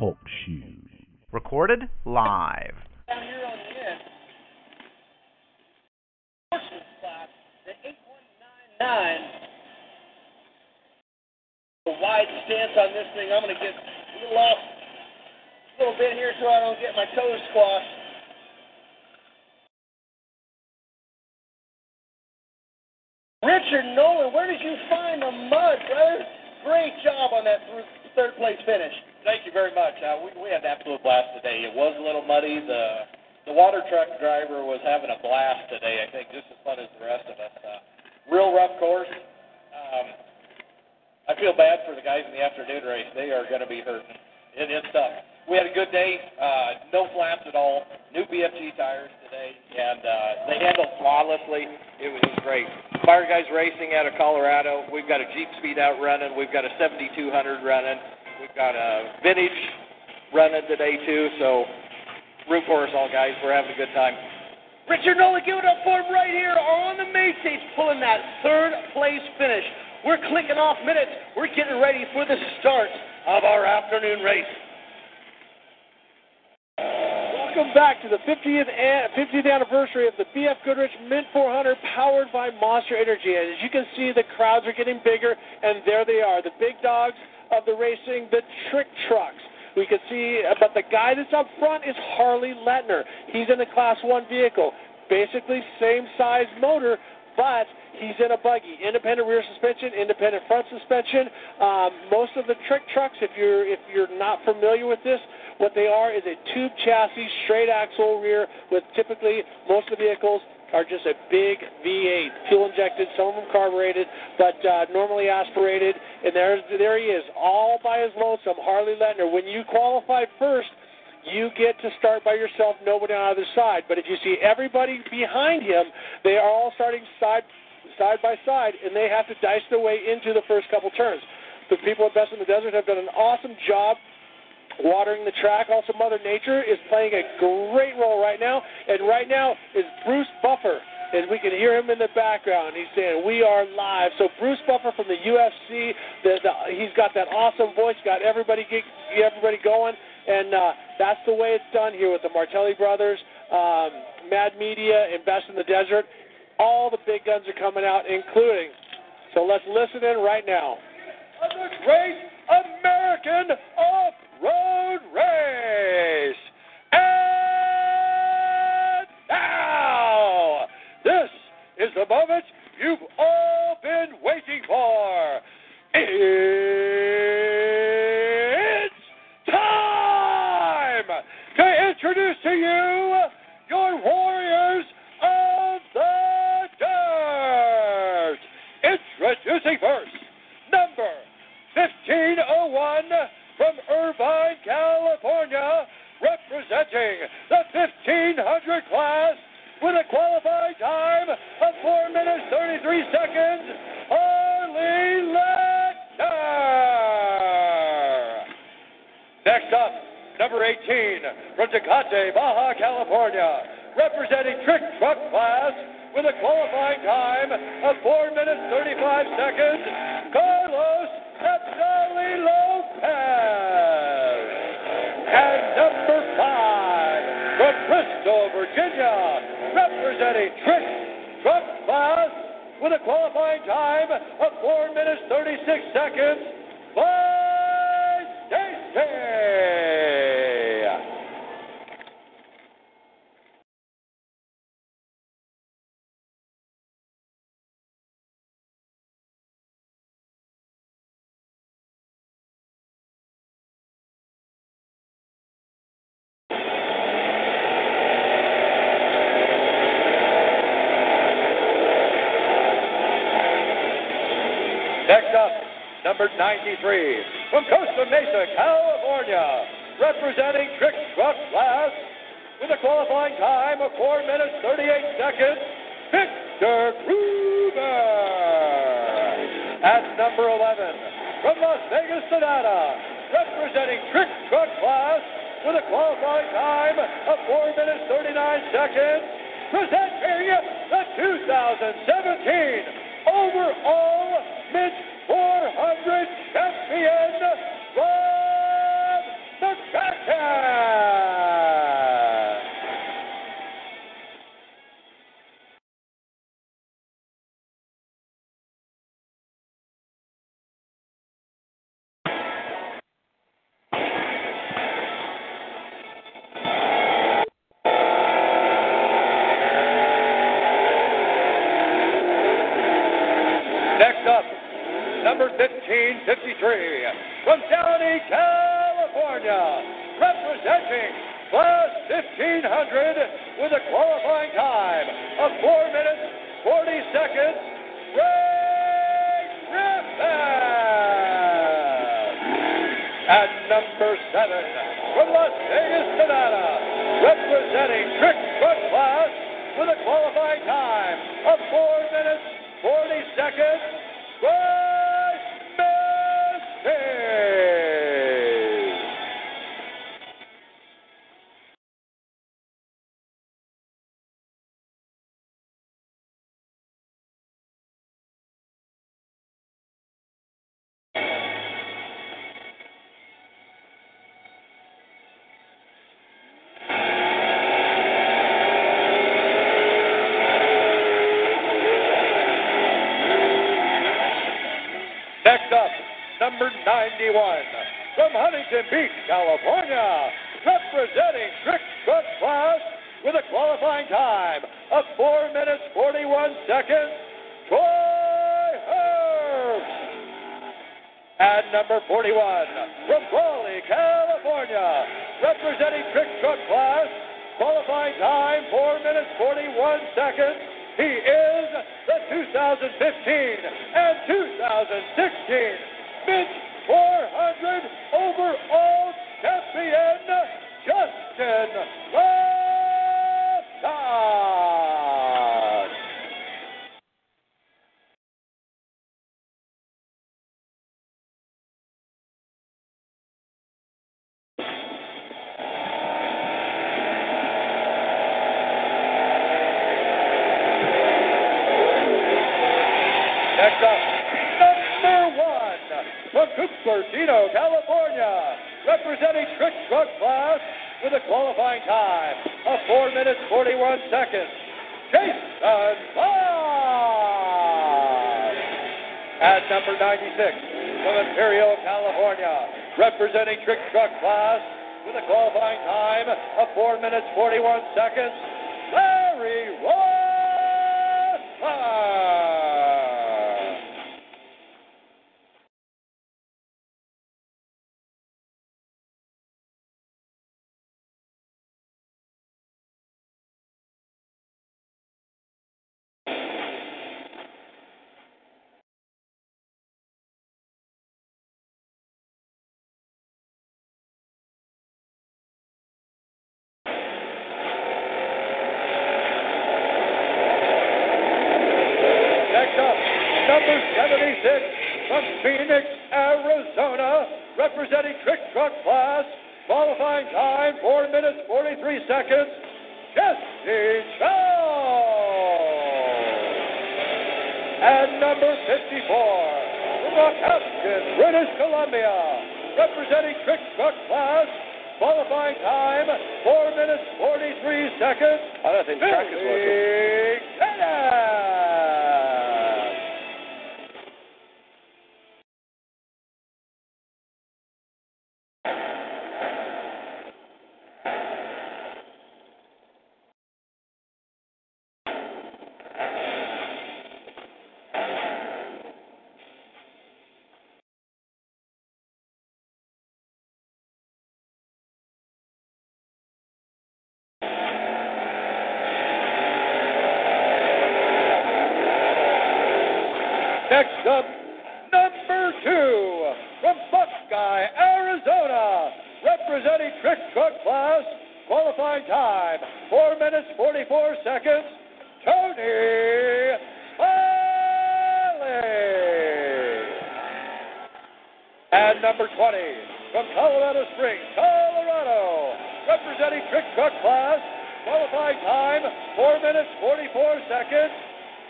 Talk shoes. Recorded live. down here on the end. Horseman's class, the 8199. A wide stance on this thing. I'm going to get a little off, a little bit here so I don't get my toes squashed. Richard Nolan, where did you find the mud, brother? Great job on that th- third place finish. Thank you very much. Uh, we, we had an absolute blast today. It was a little muddy. The the water truck driver was having a blast today. I think just as fun as the rest of us. Uh, real rough course. Um, I feel bad for the guys in the afternoon race. They are going to be hurting. It, it's tough. We had a good day. Uh, no flaps at all. New BFG tires today, and uh, they handled flawlessly. It was, it was great. Fire guys racing out of Colorado. We've got a Jeep Speed out running. We've got a 7200 running. We've got a vintage running today too. So root for us all, guys. We're having a good time. Richard Nolan, give it up for him right here on the main stage, pulling that third place finish. We're clicking off minutes. We're getting ready for the start of our afternoon race. Welcome back to the 50th, an- 50th anniversary of the BF Goodrich Mint 400 powered by Monster Energy. And as you can see, the crowds are getting bigger, and there they are, the big dogs of the racing, the trophy trucks. We can see, uh, but the guy that's up front is Harley Letner. He's in a Class 1 vehicle. Basically, same size motor, but he's in a buggy. Independent rear suspension, independent front suspension. Um, most of the trophy trucks, if you're if you're not familiar with this, what they are is a tube chassis, straight axle rear, with typically most of the vehicles are just a big V8, fuel injected, some of them carbureted, but uh, normally aspirated. And there's there he is, all by his lonesome, Harley Letner. When you qualified first, you get to start by yourself, nobody on either side. But if you see everybody behind him, they are all starting side side by side, and they have to dice their way into the first couple turns. The people at Best in the Desert have done an awesome job watering the track. Also, Mother Nature is playing a great role right now, and right now is Bruce Buffer. And we can hear him in the background. He's saying, "We are live." So Bruce Buffer from the UFC, the, the, he's got that awesome voice, got everybody get, everybody going, and uh, that's the way it's done here with the Martelli brothers, um, Mad Media, and Best in the Desert. All the big guns are coming out, including. So let's listen in right now. Great American Off-Road Race. Number 18 from Tecate, Baja California, representing trophy truck class with a qualifying time of 4 minutes 35 seconds, Carlos Apdaly Lopez. And number 5 from Bristol, Virginia, representing trophy truck class with a qualifying time of 4 minutes 36 seconds, Bud Stacy. Next up, number 93, from Costa Mesa, California, representing Trophy Truck Class with a qualifying time of 4 minutes 38 seconds, Victor Kruger. At number 11, from Las Vegas, Nevada, representing Trophy Truck Class with a qualifying time of 4 minutes 39 seconds, presenting the 2017 overall Mint 400 champion, Rob MacCachren. California, representing Class 1500 with a qualifying time of 4 minutes 40 seconds, Ray Griffin. And number 7, from Las Vegas, Nevada, representing Trophy Truck Class with a qualifying time of 4 minutes 40 seconds, Bryce number 91, from Huntington Beach, California, representing Trophy Truck Class with a qualifying time of 4 minutes 41 seconds, Troy Herbst. And number 41, from Raleigh, California, representing Trophy Truck Class, qualifying time 4 minutes 41 seconds, he is the 2015 and 2016 Mint 400 overall champion, Justin Lofton. Representing Trophy Truck Class with a qualifying time of 4 minutes 41 seconds, Jason Bob. At number 96, from Imperial, California, representing Trophy Truck Class with a qualifying time of 4 minutes 41 seconds, Larry Roeseler. Representing Trophy Truck Class, qualifying time 4 minutes 43 seconds, Jesse Chow. And number 54 from Rockhampton, British Columbia, representing Trophy Truck Class, qualifying time 4 minutes 43 seconds, Jonathan Truck is looking. Billy Kenneth. Next up, number two, Arizona, trophy truck class, qualifying time, 4 minutes 44 seconds, Tony Smiley. And number 20, from Colorado Springs, Colorado, representing trophy truck class, qualifying time, 4 minutes 44 seconds,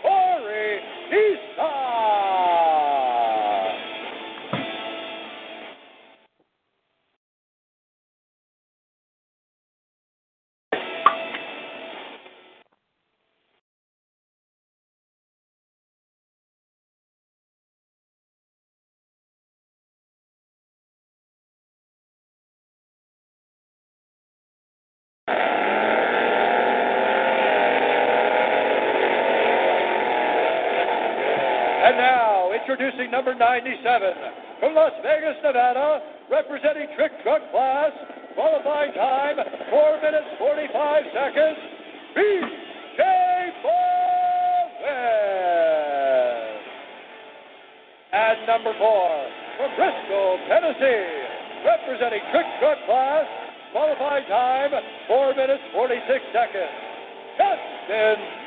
Corey Easton. And now, introducing number 97, from Las Vegas, Nevada, representing trophy truck class, qualifying time, 4 minutes 45 seconds, B.J. Baldwin. And number 4, from Bristol, Tennessee, representing trophy truck class, qualifying time, 4 minutes 46 seconds, Justin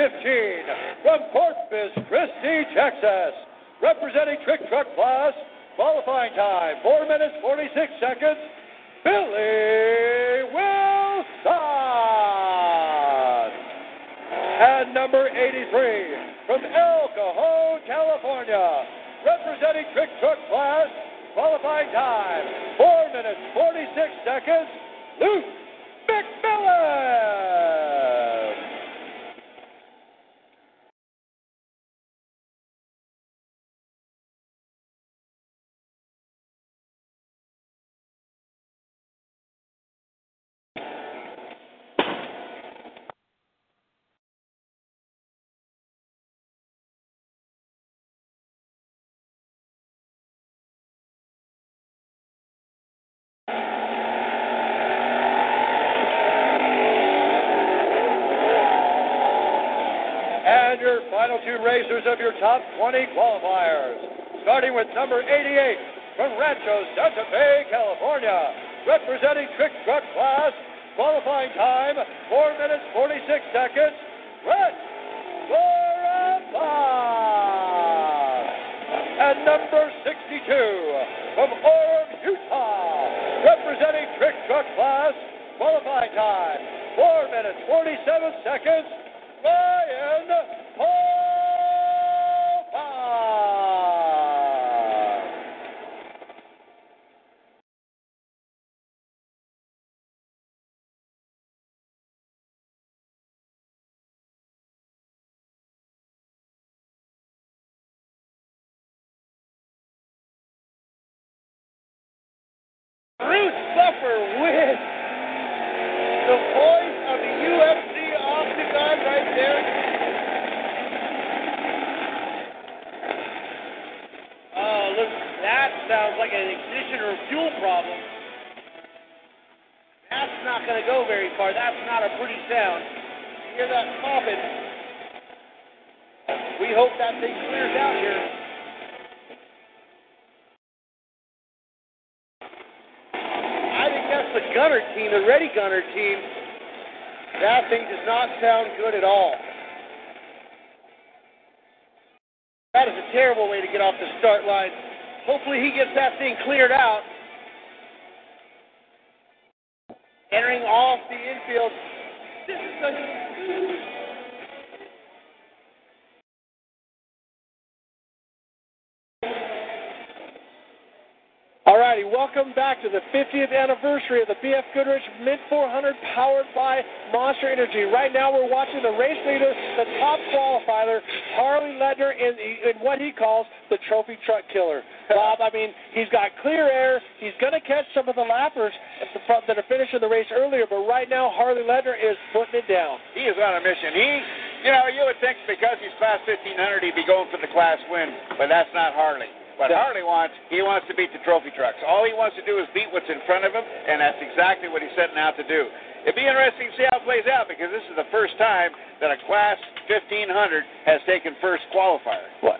15 from Corpus Christi, Texas, representing Trophy Truck class, qualifying time 4 minutes 46 seconds, Billy Wilson. And number 83 from El Cajon, California, representing Trophy Truck class, qualifying time 4 minutes 46 seconds, Luke McMillin. And your final two racers of your top 20 qualifiers. Starting with number 88 from Rancho Santa Fe, California, representing trophy truck class, qualifying time 4 minutes 46 seconds, Red Gorabas. And number 62 from Orem, Utah, representing trophy truck class, qualifying time 4 minutes 47 seconds, Ryan Hobart. Bruce Buffer with the voice of the UFC octagon right there. Oh, look, that sounds like an ignition or fuel problem. That's not going to go very far. That's not a pretty sound. You hear that popping? We hope that thing clears out here. I think that's the gunner team, the ready gunner team. That thing does not sound good at all. That is a terrible way to get off the start line. Hopefully he gets that thing cleared out. Entering off the infield. This is the All Alrighty, welcome back to the 50th anniversary of the BF Goodrich Mint 400 powered by Monster Energy. Right now we're watching the race leader, the top qualifier, Harley Letner, in, in what he calls the trophy truck killer. Bob, I mean, he's got clear air. He's going to catch some of the lappers at the front that are finishing the race earlier, but right now Harley Letner is putting it down. He is on a mission. He, you know, you would think because he's class 1500 he'd be going for the class win, but that's not Harley. What Harley wants, he wants to beat the trophy trucks. All he wants to do is beat what's in front of him, and that's exactly what he's setting out to do. It'd be interesting to see how it plays out because this is the first time that a class 1500 has taken first qualifier. What?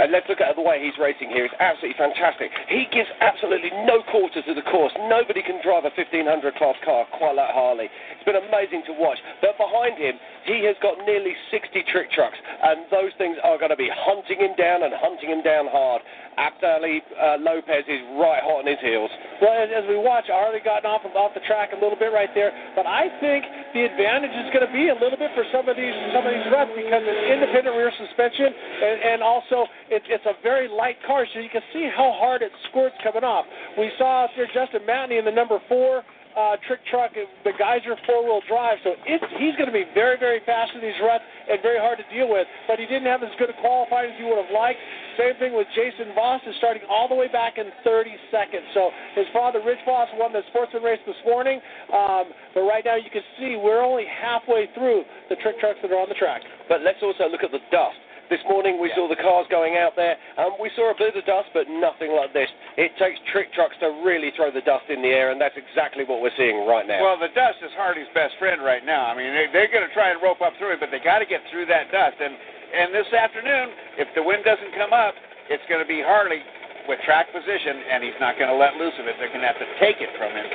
And let's look at the way he's racing here. It's absolutely fantastic. He gives absolutely no quarter to the course. Nobody can drive a 1500 class car quite like Harley. It's been amazing to watch. But behind him, he has got nearly 60 trophy trucks, and those things are going to be hunting him down and hunting him down hard. Apdaly uh, Lopez is right hot on his heels. Well, as, as we watch, Harley gotten off off the track a little bit right there, but I think the advantage is going to be a little bit for some of these some of these reps because it's independent rear suspension, and, and also it, it's a very light car, so you can see how hard it squirts coming off. We saw out there Justin Matney in the number four uh, trophy truck, the Geiser four wheel drive. So it's, he's going to be very, very fast in these ruts and very hard to deal with. But he didn't have as good a qualifying as he would have liked. Same thing with Jason Voss is starting all the way back in 30 seconds. So his father, Rich Voss, won the sportsman race this morning. Um, but right now you can see we're only halfway through the trophy trucks that are on the track. But let's also look at the dust. This morning we saw the cars going out there, and we saw a bit of dust, but nothing like this. It takes trophy trucks to really throw the dust in the air, and that's exactly what we're seeing right now. Well, the dust is Harley's best friend right now. I mean, they, they're going to try and rope up through it, but they got to get through that dust. And and this afternoon, if the wind doesn't come up, it's going to be Harley with track position, and he's not going to let loose of it. They're going to have to take it from him,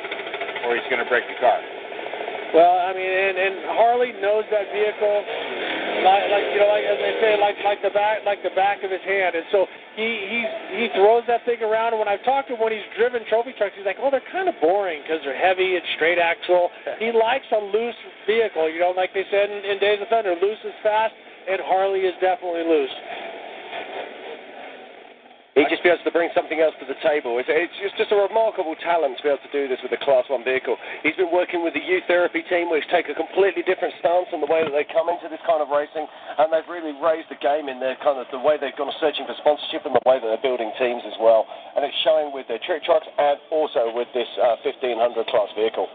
or he's going to break the car. Well, I mean, and, and Harley knows that vehicle, like, like you know, like as they say, like like the back, like the back of his hand. And so he he's he throws that thing around. And when I've talked to him when he's driven trophy trucks, he's like, oh, they're kind of boring because they're heavy and straight axle. He likes a loose vehicle, you know, like they said in, in Days of Thunder, loose is fast, and Harley is definitely loose. He just be able to bring something else to the table. It's, it's just, a remarkable talent to be able to do this with a Class 1 vehicle. He's been working with the youth therapy team, which take a completely different stance on the way that they come into this kind of racing, and they've really raised the game in their kind of the way they've gone searching for sponsorship and the way that they're building teams as well. And it's showing with their trophy trucks and also with this uh, 1500 class vehicle.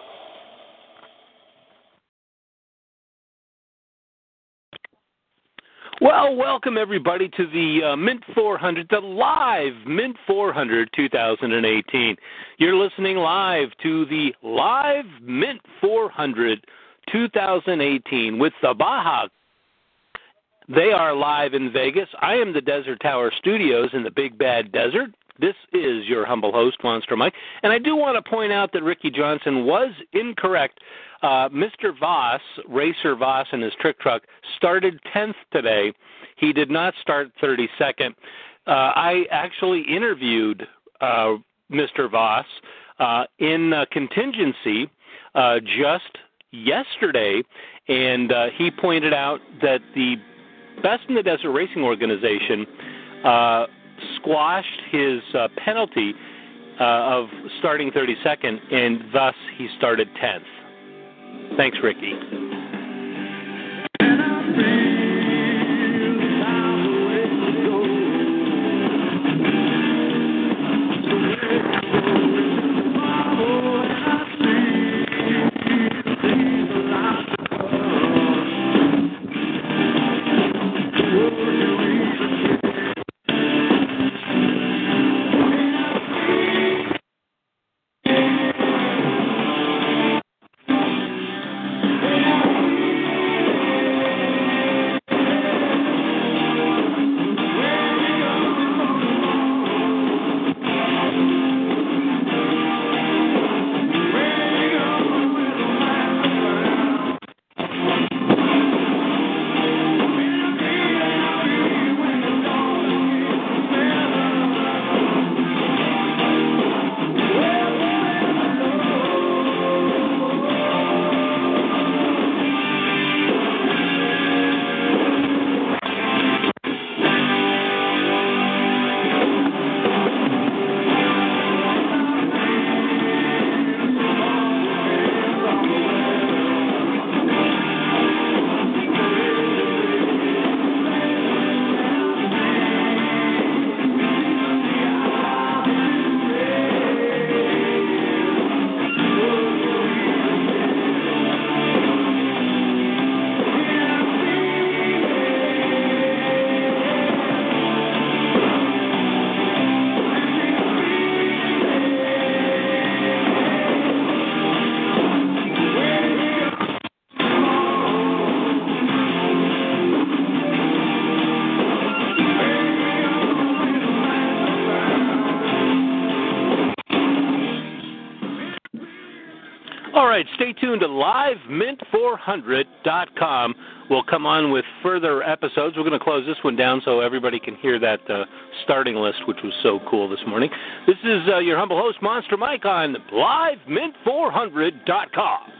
Well, welcome everybody to the uh, Mint 400, the live Mint 400 2018. You're listening live to the live Mint 400 2018 with the Baja. They are live in Vegas. I am the Desert Tower Studios in the Big Bad Desert. This is your humble host, Monster Mike. And I do want to point out that Ricky Johnson was incorrect uh, Mr. Voss, Racer Voss, in his trophy truck started 10th today. He did not start 32nd. Uh, I actually interviewed uh, Mr. Voss uh, in contingency uh, just yesterday, and uh, he pointed out that the Best in the Desert Racing Organization squashed his uh, penalty uh, of starting 32nd, and thus he started 10th. Thanks, Ricky. Right, stay tuned to livemint400.com. We'll come on with further episodes. We're going to close this one down so everybody can hear that uh, starting list, which was so cool this morning. This is uh, your humble host, Monster Mike, on livemint400.com.